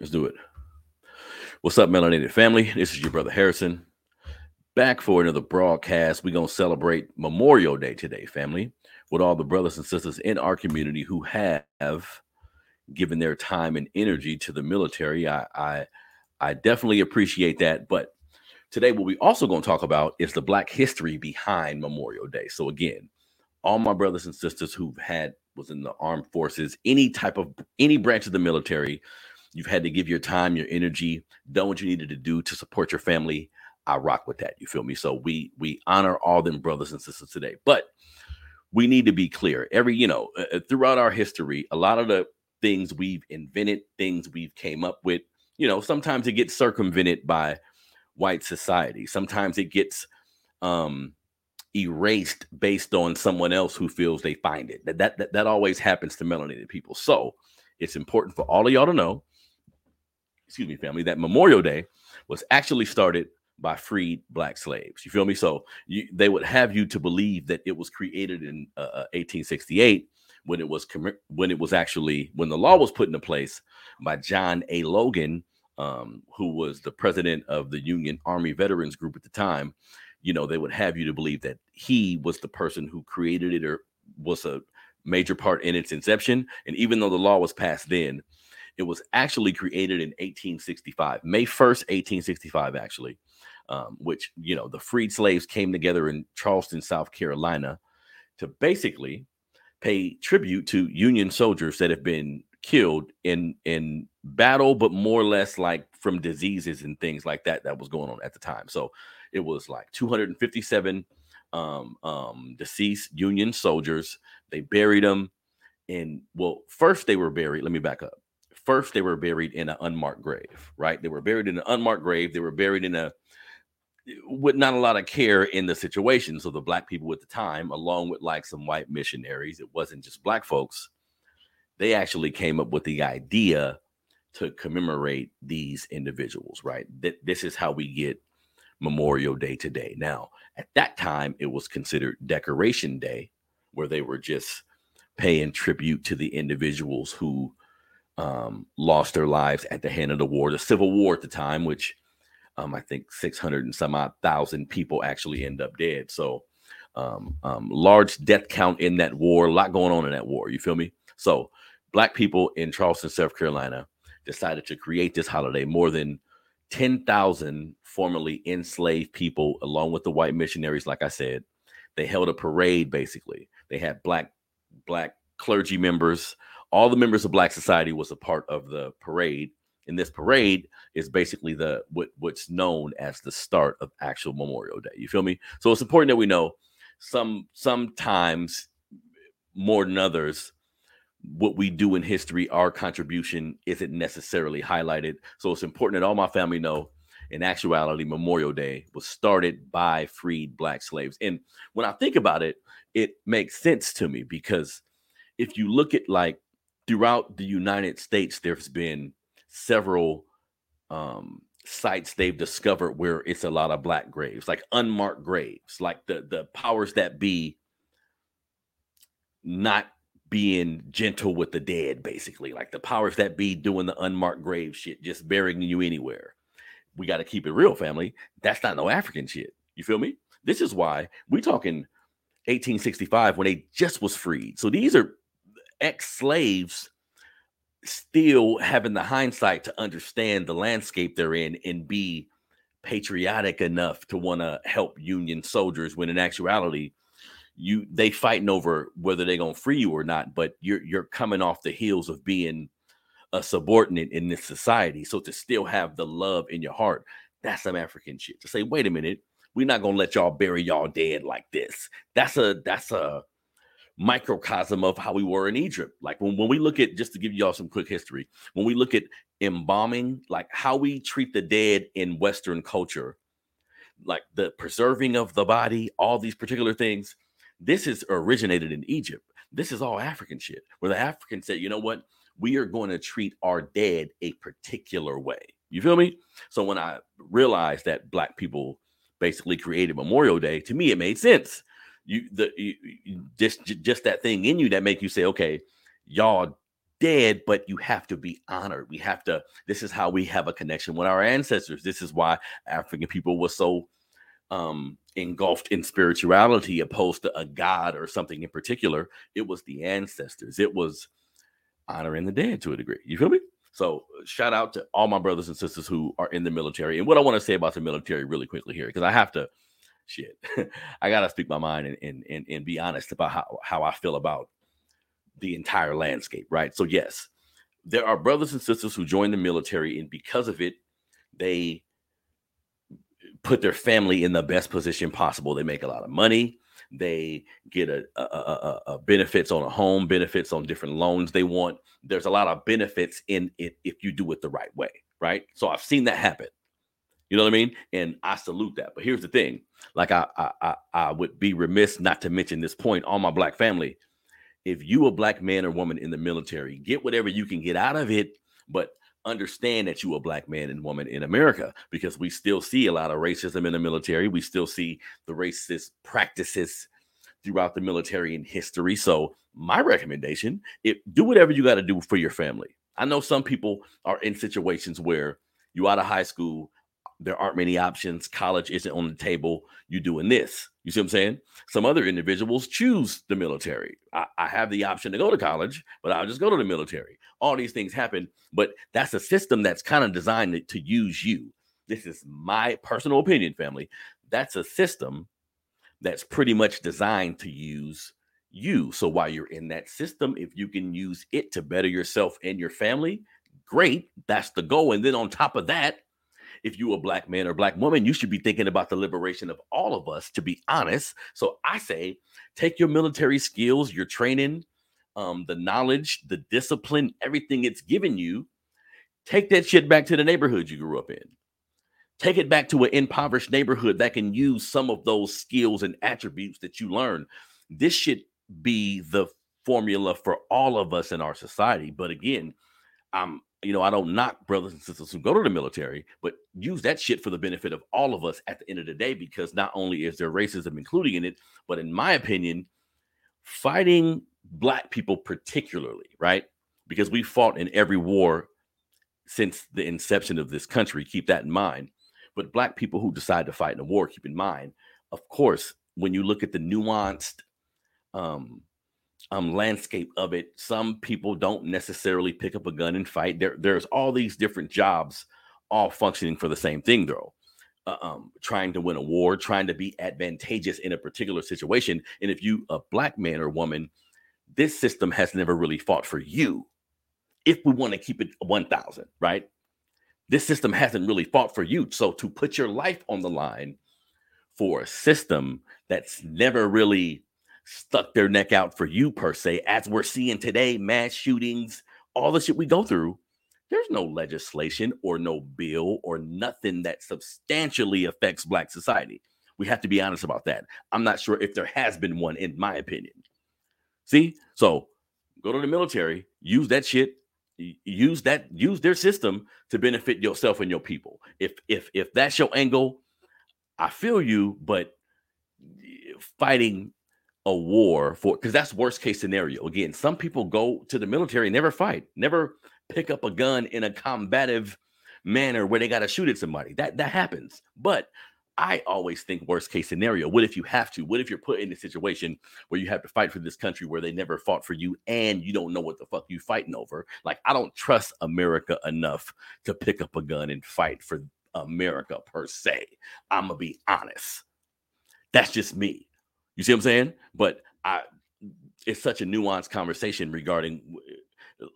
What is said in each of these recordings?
Let's do it. What's up, Melanated family? This is your brother Harrison. Back for another broadcast. We're going to celebrate Memorial Day today, family, with all the brothers and sisters in our community who have given their time and energy to the military. I, I, I definitely appreciate that. But today, what we also going to talk about is the Black history behind Memorial Day. So, again, all my brothers and sisters who've had was in the armed forces, any type of any branch of the military, You've had to give your time, your energy, done what you needed to do to support your family. I rock with that. You feel me? So we we honor all them brothers and sisters today. But we need to be clear. Every, you know, uh, uh, throughout our history, a lot of the things we've invented, things we've came up with, you know, sometimes it gets circumvented by white society. Sometimes it gets um erased based on someone else who feels they find it. That that that, that always happens to melanated people. So it's important for all of y'all to know excuse me, family, that Memorial Day was actually started by freed black slaves. You feel me? So you, they would have you to believe that it was created in uh, 1868 uh, when it was when it was actually when the law was put into place by John A. Logan, um, who was the president of the Union Army Veterans Group at the time. You know, they would have you to believe that he was the person who created it or was a major part in its inception. And even though the law was passed then, it was actually created in 1865, May 1st, 1865, actually, um, which, you know, the freed slaves came together in Charleston, South Carolina to basically pay tribute to Union soldiers that have been killed in in battle, but more or less like from diseases and things like that that was going on at the time. So it was like 257 um, um, deceased Union soldiers. They buried them and well, first they were buried. Let me back up first they were buried in an unmarked grave, right? They were buried in an unmarked grave. They were buried in a with not a lot of care in the situation. So the black people at the time, along with like some white missionaries, it wasn't just black folks. They actually came up with the idea to commemorate these individuals, right? That this is how we get Memorial Day today. Now, at that time, it was considered Decoration Day, where they were just paying tribute to the individuals who um, lost their lives at the hand of the war, the Civil War at the time, which um, I think 600 and some odd thousand people actually end up dead. So, um, um, large death count in that war, a lot going on in that war. You feel me? So, black people in Charleston, South Carolina decided to create this holiday. More than 10,000 formerly enslaved people, along with the white missionaries, like I said, they held a parade basically. They had black black clergy members, all the members of Black Society was a part of the parade. And this parade is basically the what, what's known as the start of actual Memorial Day. You feel me? So it's important that we know some sometimes more than others what we do in history, our contribution isn't necessarily highlighted. So it's important that all my family know in actuality, Memorial Day was started by freed black slaves. And when I think about it, it makes sense to me because if you look at like throughout the United States, there's been several um, sites they've discovered where it's a lot of black graves, like unmarked graves, like the the powers that be not being gentle with the dead, basically, like the powers that be doing the unmarked grave shit, just burying you anywhere. We got to keep it real, family. That's not no African shit. You feel me? This is why we talking 1865 when they just was freed. So these are ex-slaves still having the hindsight to understand the landscape they're in and be patriotic enough to want to help union soldiers when in actuality you they fighting over whether they're gonna free you or not but you're you're coming off the heels of being a subordinate in this society. So to still have the love in your heart that's some african shit. To say wait a minute we're not gonna let y'all bury y'all dead like this. That's a that's a microcosm of how we were in Egypt. Like when, when we look at, just to give y'all some quick history, when we look at embalming, like how we treat the dead in Western culture, like the preserving of the body, all these particular things, this is originated in Egypt. This is all African shit, where the Africans said, you know what? We are going to treat our dead a particular way. You feel me? So when I realized that Black people basically created Memorial Day, to me, it made sense you the you, just just that thing in you that make you say, okay, y'all dead, but you have to be honored. We have to, this is how we have a connection with our ancestors. This is why African people were so um, engulfed in spirituality opposed to a god or something in particular. It was the ancestors, it was honoring the dead to a degree. You feel me? So, shout out to all my brothers and sisters who are in the military. And what I want to say about the military really quickly here, because I have to, shit, I got to speak my mind and, and, and, and be honest about how, how I feel about the entire landscape, right? So, yes, there are brothers and sisters who join the military, and because of it, they put their family in the best position possible. They make a lot of money. They get a, a, a, a, benefits on a home, benefits on different loans they want. There's a lot of benefits in it if you do it the right way, right? So I've seen that happen. You know what I mean? And I salute that. But here's the thing: like I I I would be remiss not to mention this point on my black family if you a black man or woman in the military, get whatever you can get out of it, but understand that you a black man and woman in America because we still see a lot of racism in the military. We still see the racist practices throughout the military in history. So my recommendation, if do whatever you got to do for your family. I know some people are in situations where you out of high school, there aren't many options. College isn't on the table. You're doing this. You see what I'm saying? Some other individuals choose the military. I, I, have the option to go to college, but I'll just go to the military. All these things happen, but that's a system that's kind of designed to, to use you. This is my personal opinion, family. That's a system that's pretty much designed to use you. So while you're in that system, if you can use it to better yourself and your family, great. That's the goal. And then on top of that, if you a black man or black woman, you should be thinking about the liberation of all of us, to be honest. So I say take your military skills, your training, um, the knowledge, the discipline, everything it's given you, take that shit back to the neighborhood you grew up in. Take it back to an impoverished neighborhood that can use some of those skills and attributes that you learn. This should be the formula for all of us in our society. But again, I'm you know, I don't knock brothers and sisters who go to the military, but use that shit for the benefit of all of us at the end of the day, because not only is there racism including in it, but in my opinion, fighting black people particularly, right? Because we fought in every war since the inception of this country. Keep that in mind. But black people who decide to fight in a war, keep in mind, of course, when you look at the nuanced um, um, landscape of it. Some people don't necessarily pick up a gun and fight. There, there's all these different jobs, all functioning for the same thing, though. Uh, um, trying to win a war, trying to be advantageous in a particular situation. And if you a black man or woman, this system has never really fought for you. If we want to keep it 1,000, right? This system hasn't really fought for you. So to put your life on the line for a system that's never really stuck their neck out for you per se, as we're seeing today, mass shootings, all the shit we go through. There's no legislation or no bill or nothing that substantially affects Black society. We have to be honest about that. I'm not sure if there has been one, in my opinion. See, so go to the military, use that shit, use that, use their system to benefit yourself and your people. If if if that's your angle, I feel you, but fighting a war for because that's worst case scenario. Again, some people go to the military, never fight, never pick up a gun in a combative manner where they got to shoot at somebody. That that happens. But I always think worst case scenario. What if you have to? What if you're put in a situation where you have to fight for this country where they never fought for you and you don't know what the fuck you fighting over? Like I don't trust America enough to pick up a gun and fight for America per se. I'm gonna be honest. That's just me. You see what I'm saying? But I, it's such a nuanced conversation regarding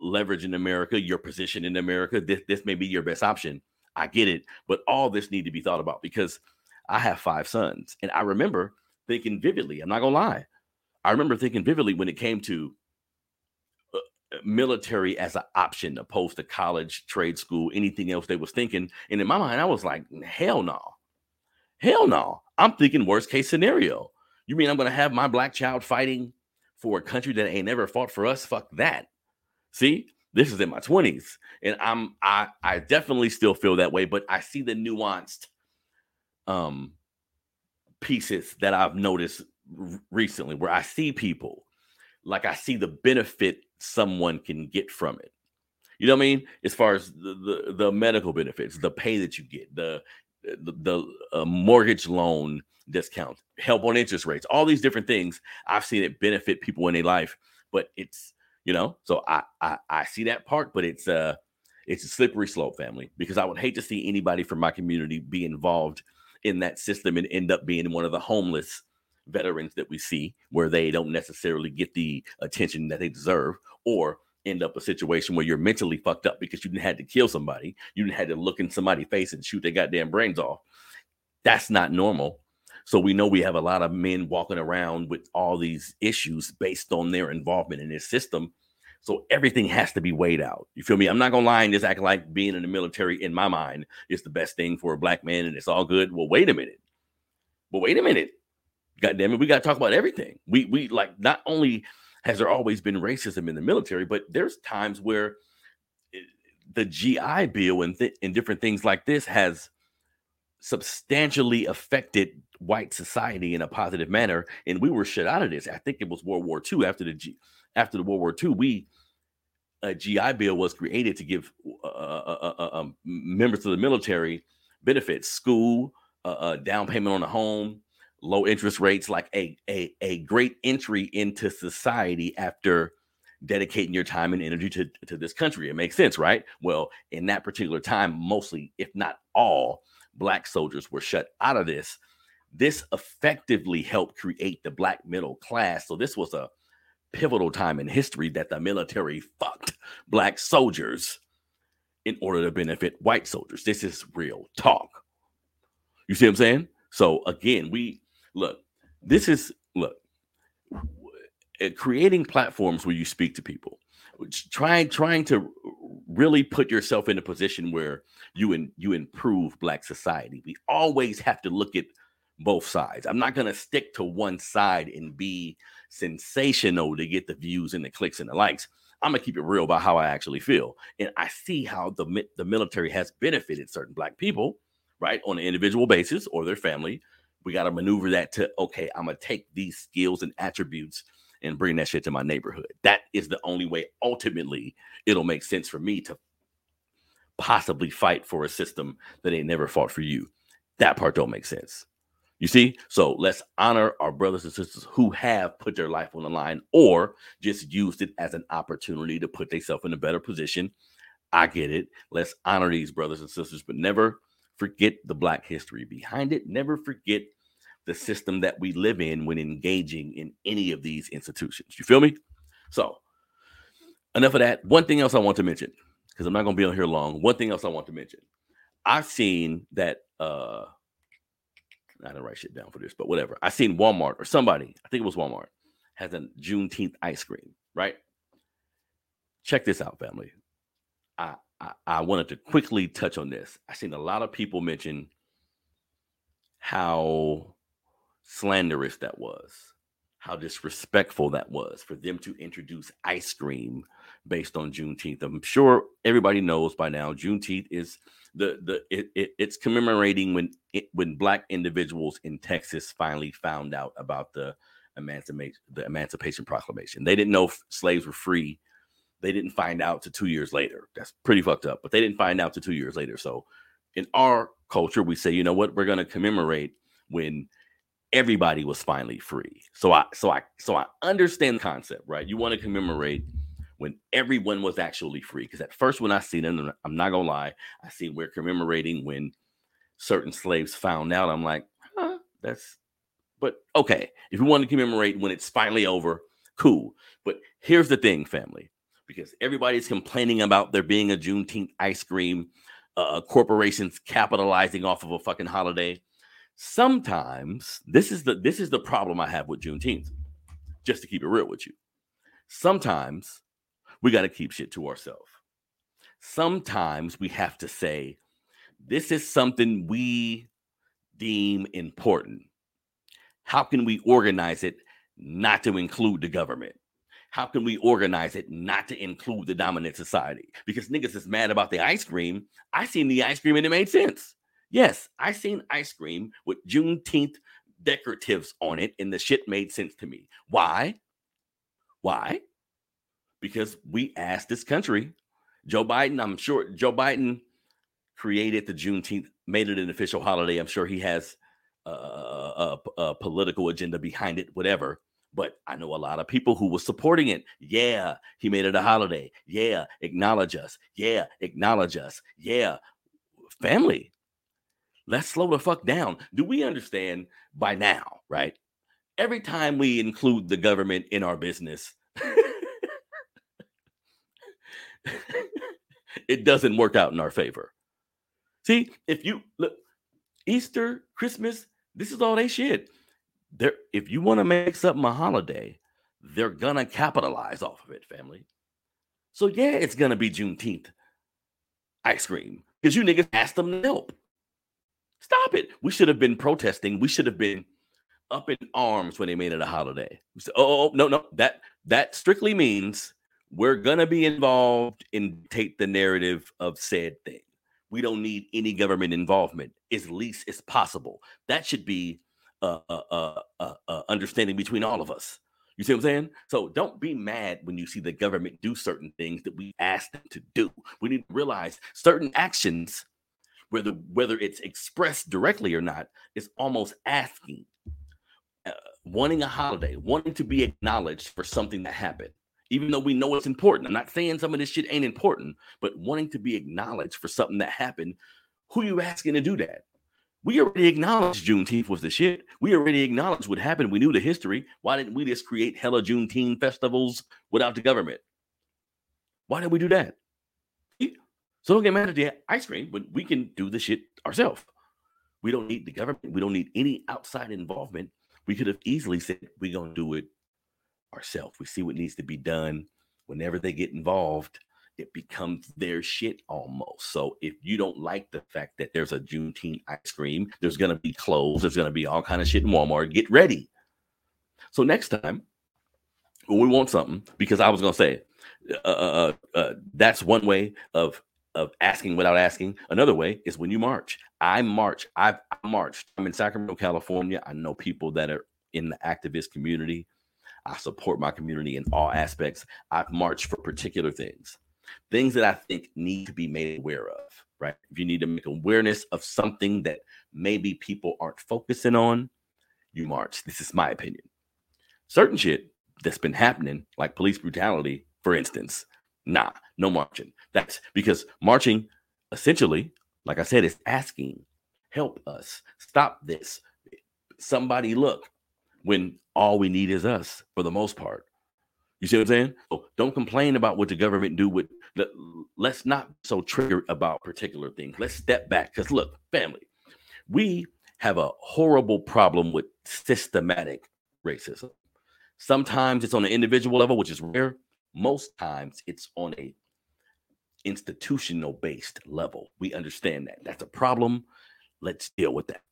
leverage in America, your position in America. This this may be your best option. I get it, but all this need to be thought about because I have five sons, and I remember thinking vividly. I'm not gonna lie. I remember thinking vividly when it came to uh, military as an option opposed to college, trade school, anything else they was thinking. And in my mind, I was like, hell no, hell no. I'm thinking worst case scenario. You mean I'm going to have my black child fighting for a country that ain't never fought for us? Fuck that. See, this is in my 20s, and I'm I I definitely still feel that way, but I see the nuanced um pieces that I've noticed r- recently where I see people like I see the benefit someone can get from it. You know what I mean? As far as the the, the medical benefits, the pay that you get, the the, the uh, mortgage loan discount, help on interest rates, all these different things. I've seen it benefit people in their life, but it's you know, so I I, I see that part, but it's uh it's a slippery slope, family, because I would hate to see anybody from my community be involved in that system and end up being one of the homeless veterans that we see where they don't necessarily get the attention that they deserve or end up a situation where you're mentally fucked up because you didn't had to kill somebody you didn't had to look in somebody's face and shoot their goddamn brains off that's not normal so we know we have a lot of men walking around with all these issues based on their involvement in this system so everything has to be weighed out. You feel me? I'm not gonna lie and just act like being in the military in my mind is the best thing for a black man and it's all good. Well, wait a minute. Well, wait a minute. God damn it, we gotta talk about everything. We we like not only has there always been racism in the military, but there's times where eh, the GI Bill and, th- and different things like this has substantially affected white society in a positive manner, and we were shut out of this. I think it was World War II after the G- after the World War II. We a GI Bill was created to give uh, uh, uh, uh um, members of the military benefits, school, down payment on a home, low interest rates, like a, a, a great entry into society after dedicating your time and energy to, to this country. It makes sense, right? Well, in that particular time, mostly, if not all, black soldiers were shut out of this. This effectively helped create the black middle class. So this was a pivotal time in history that the military fucked black soldiers in order to benefit white soldiers. This is real talk. You see what I'm saying? So again, we look, this is look, eh, creating platforms where you speak to people, trying trying to really put yourself in a position where you and you improve black society. We always have to look at both sides. I'm not going to stick to one side and be sensational to get the views and the clicks and the likes. I'm gonna keep it real about how I actually feel, and I see how the the military has benefited certain black people, right, on an individual basis or their family. We got to maneuver that to okay. I'm gonna take these skills and attributes and bring that shit to my neighborhood. That is the only way. Ultimately, it'll make sense for me to possibly fight for a system that ain't never fought for you. That part don't make sense. You see? So let's honor our brothers and sisters who have put their life on the line or just used it as an opportunity to put themselves in a better position. I get it. Let's honor these brothers and sisters, but never forget the Black history behind it. Never forget the system that we live in when engaging in any of these institutions. You feel me? So, enough of that. One thing else I want to mention, because I'm not going to be on here long. One thing else I want to mention. I've seen that uh I didn't write shit down for this, but whatever. I seen Walmart or somebody, I think it was Walmart, has a Juneteenth ice cream, right? Check this out, family. I, I, wanted to quickly touch on this. I've seen a lot of people mention how slanderous that was, how disrespectful that was for them to introduce ice cream based on Juneteenth. I'm sure everybody knows by now Juneteenth is the the it, it, it's commemorating when it, when black individuals in Texas finally found out about the emancipation the Emancipation Proclamation. They didn't know slaves were free. They didn't find out to two years later. That's pretty fucked up. But they didn't find out to two years later. So in our culture, we say, you know what, we're to commemorate when everybody was finally free. So I so I so I understand the concept, right? You want to commemorate when everyone was actually free. Because at first, when I seen it, I'm not gonna lie, I see we're commemorating when certain slaves found out. I'm like, huh, that's but okay. If you want to commemorate when it's finally over, cool. But here's the thing, family, because everybody's complaining about there being a Juneteenth ice cream, uh, corporations capitalizing off of a fucking holiday. Sometimes this is the this is the problem I have with Juneteenth. Just to keep it real with you, sometimes we got to keep shit to ourselves. Sometimes we have to say, this is something we deem important. How can we organize it not to include the government? How can we organize it not to include the dominant society? Because niggas is mad about the ice cream. I seen the ice cream and it made sense. Yes, I seen ice cream with Juneteenth decoratives on it, and the shit made sense to me. Why? Why? because we asked this country. Joe Biden, I'm sure Joe Biden created the Juneteenth, made it an official holiday. I'm sure he has a, a, a, political agenda behind it, whatever. But I know a lot of people who were supporting it. Yeah, he made it a holiday. Yeah, acknowledge us. Yeah, acknowledge us. Yeah, family. Let's slow the fuck down. Do we understand by now, right? Every time we include the government in our business, it doesn't work out in our favor. See, if you look, Easter, Christmas, this is all they shit. There, if you want to make something a holiday, they're gonna capitalize off of it, family. So yeah, it's gonna be Juneteenth ice cream because you niggas asked them to help. Stop it. We should have been protesting. We should have been up in arms when they made it a holiday. Said, oh, oh, oh no, no, that that strictly means we're gonna be involved and take the narrative of said thing. We don't need any government involvement as least as possible. That should be uh, uh, uh, uh, understanding between all of us. You see what I'm saying? So don't be mad when you see the government do certain things that we ask them to do. We need to realize certain actions, whether whether it's expressed directly or not, is almost asking, uh, wanting a holiday, wanting to be acknowledged for something that happened even though we know it's important. I'm not saying some of this shit ain't important, but wanting to be acknowledged for something that happened, who you asking to do that? We already acknowledged Juneteenth was the shit. We already acknowledged what happened. We knew the history. Why didn't we just create hella Juneteenth festivals without the government? Why did we do that? So don't get mad at the ice cream, but we can do the shit ourselves. We don't need the government. We don't need any outside involvement. We could have easily said we're gonna do it ourselves. We see what needs to be done. Whenever they get involved, it becomes their shit almost. So if you don't like the fact that there's a Juneteenth ice cream, there's gonna be clothes, there's gonna be all kind of shit in Walmart. Get ready. So next time, when we want something, because I was gonna say, uh, uh, uh, uh, that's one way of of asking without asking. Another way is when you march. I march. I've I marched. I'm in Sacramento, California. I know people that are in the activist community I support my community in all aspects. I've marched for particular things, things that I think need to be made aware of, right? If you need to make awareness of something that maybe people aren't focusing on, you march. This is my opinion. Certain shit that's been happening, like police brutality, for instance, nah, no marching. That's because marching essentially, like I said, is asking, help us, stop this. Somebody look, when all we need is us for the most part. You see what I'm saying? So don't complain about what the government do with let's not so triggered about particular things. Let's step back. Because look, family, we have a horrible problem with systematic racism. Sometimes it's on an individual level, which is rare. Most times it's on a institutional based level. We understand that. That's a problem. Let's deal with that.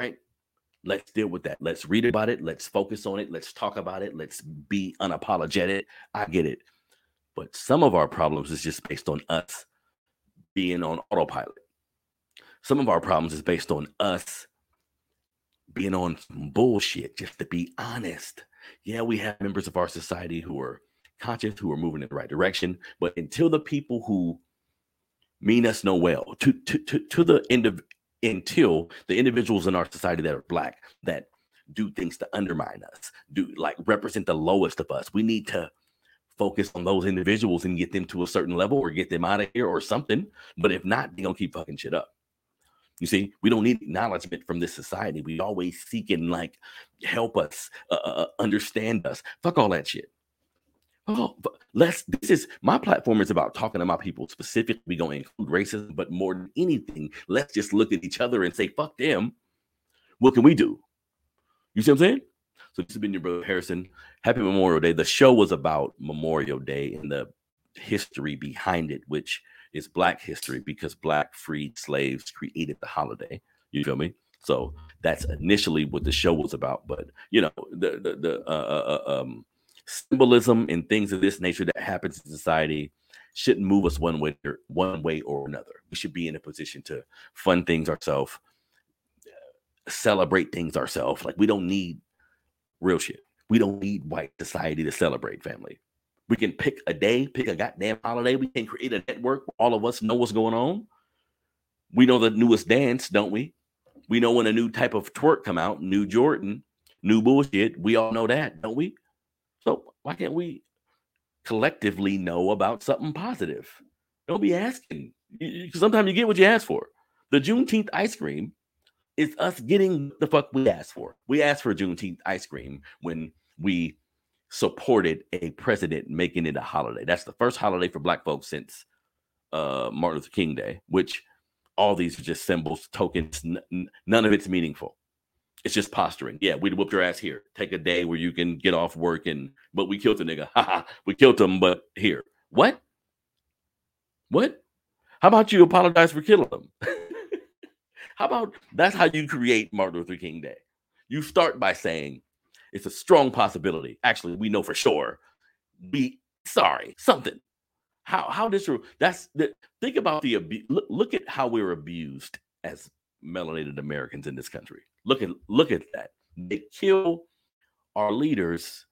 Right? Let's deal with that. Let's read about it. Let's focus on it. Let's talk about it. Let's be unapologetic. I get it. But some of our problems is just based on us being on autopilot. Some of our problems is based on us being on bullshit, just to be honest. Yeah, we have members of our society who are conscious, who are moving in the right direction. But until the people who mean us no well, to to to, to the end of until the individuals in our society that are black that do things to undermine us, do like represent the lowest of us. We need to focus on those individuals and get them to a certain level or get them out of here or something. But if not, they're gonna keep fucking shit up. You see, we don't need acknowledgement from this society. We always seeking like help us, uh, uh, understand us. Fuck all that shit. Oh, let's. This is my platform is about talking about people specifically. We going to include racism, but more than anything, let's just look at each other and say, "Fuck them." What can we do? You see what I'm saying? So this has been your brother Harrison. Happy Memorial Day. The show was about Memorial Day and the history behind it, which is Black history because Black freed slaves created the holiday. You feel me? So that's initially what the show was about. But you know, the the, the uh, uh, uh um symbolism and things of this nature that happens in society shouldn't move us one way or one way or another. We should be in a position to fund things ourselves, celebrate things ourselves. Like we don't need real shit. We don't need white society to celebrate family. We can pick a day, pick a goddamn holiday. We can create a network. where All of us know what's going on. We know the newest dance, don't we? We know when a new type of twerk come out, new Jordan, new bullshit. We all know that, don't we? Why can't we collectively know about something positive? Don't be asking. Because Sometimes you get what you ask for. The Juneteenth ice cream is us getting the fuck we asked for. We asked for Juneteenth ice cream when we supported a president making it a holiday. That's the first holiday for black folks since uh, Martin Luther King Day, which all these are just symbols, tokens. N- none of it's meaningful. It's just posturing. Yeah, we'd whoop your ass here. Take a day where you can get off work and but we killed the nigga. Ha We killed him, but here. What? What? How about you apologize for killing him? how about that's how you create Martin Luther King Day? You start by saying it's a strong possibility. Actually, we know for sure. Be sorry, something. How how this that's the think about the abuse. Look, look at how we're abused as melanated Americans in this country. Look at look at that. They kill our leaders,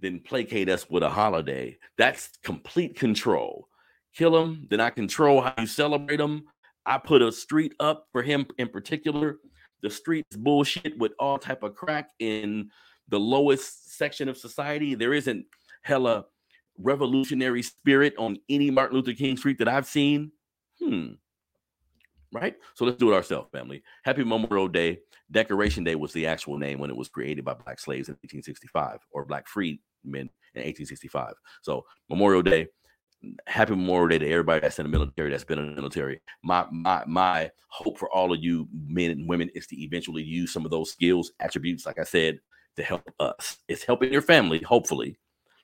then placate us with a holiday. That's complete control. Kill them, then I control how you celebrate them. I put a street up for him in particular. The street's bullshit with all type of crack in the lowest section of society. There isn't hella revolutionary spirit on any Martin Luther King street that I've seen. Hmm right? So let's do it ourselves, family. Happy Memorial Day. Decoration Day was the actual name when it was created by black slaves in 1865 or black freedmen in 1865. So Memorial Day. Happy Memorial Day to everybody that's in the military, that's been in the military. My my my hope for all of you men and women is to eventually use some of those skills, attributes, like I said, to help us. It's helping your family, hopefully,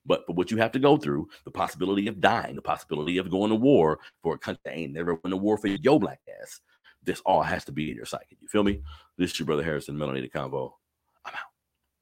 but for what you have to go through, the possibility of dying, the possibility of going to war for a country that ain't never went to war for your black ass, this all has to be in your psyche. You feel me? This is your brother Harrison, Melanated Convo.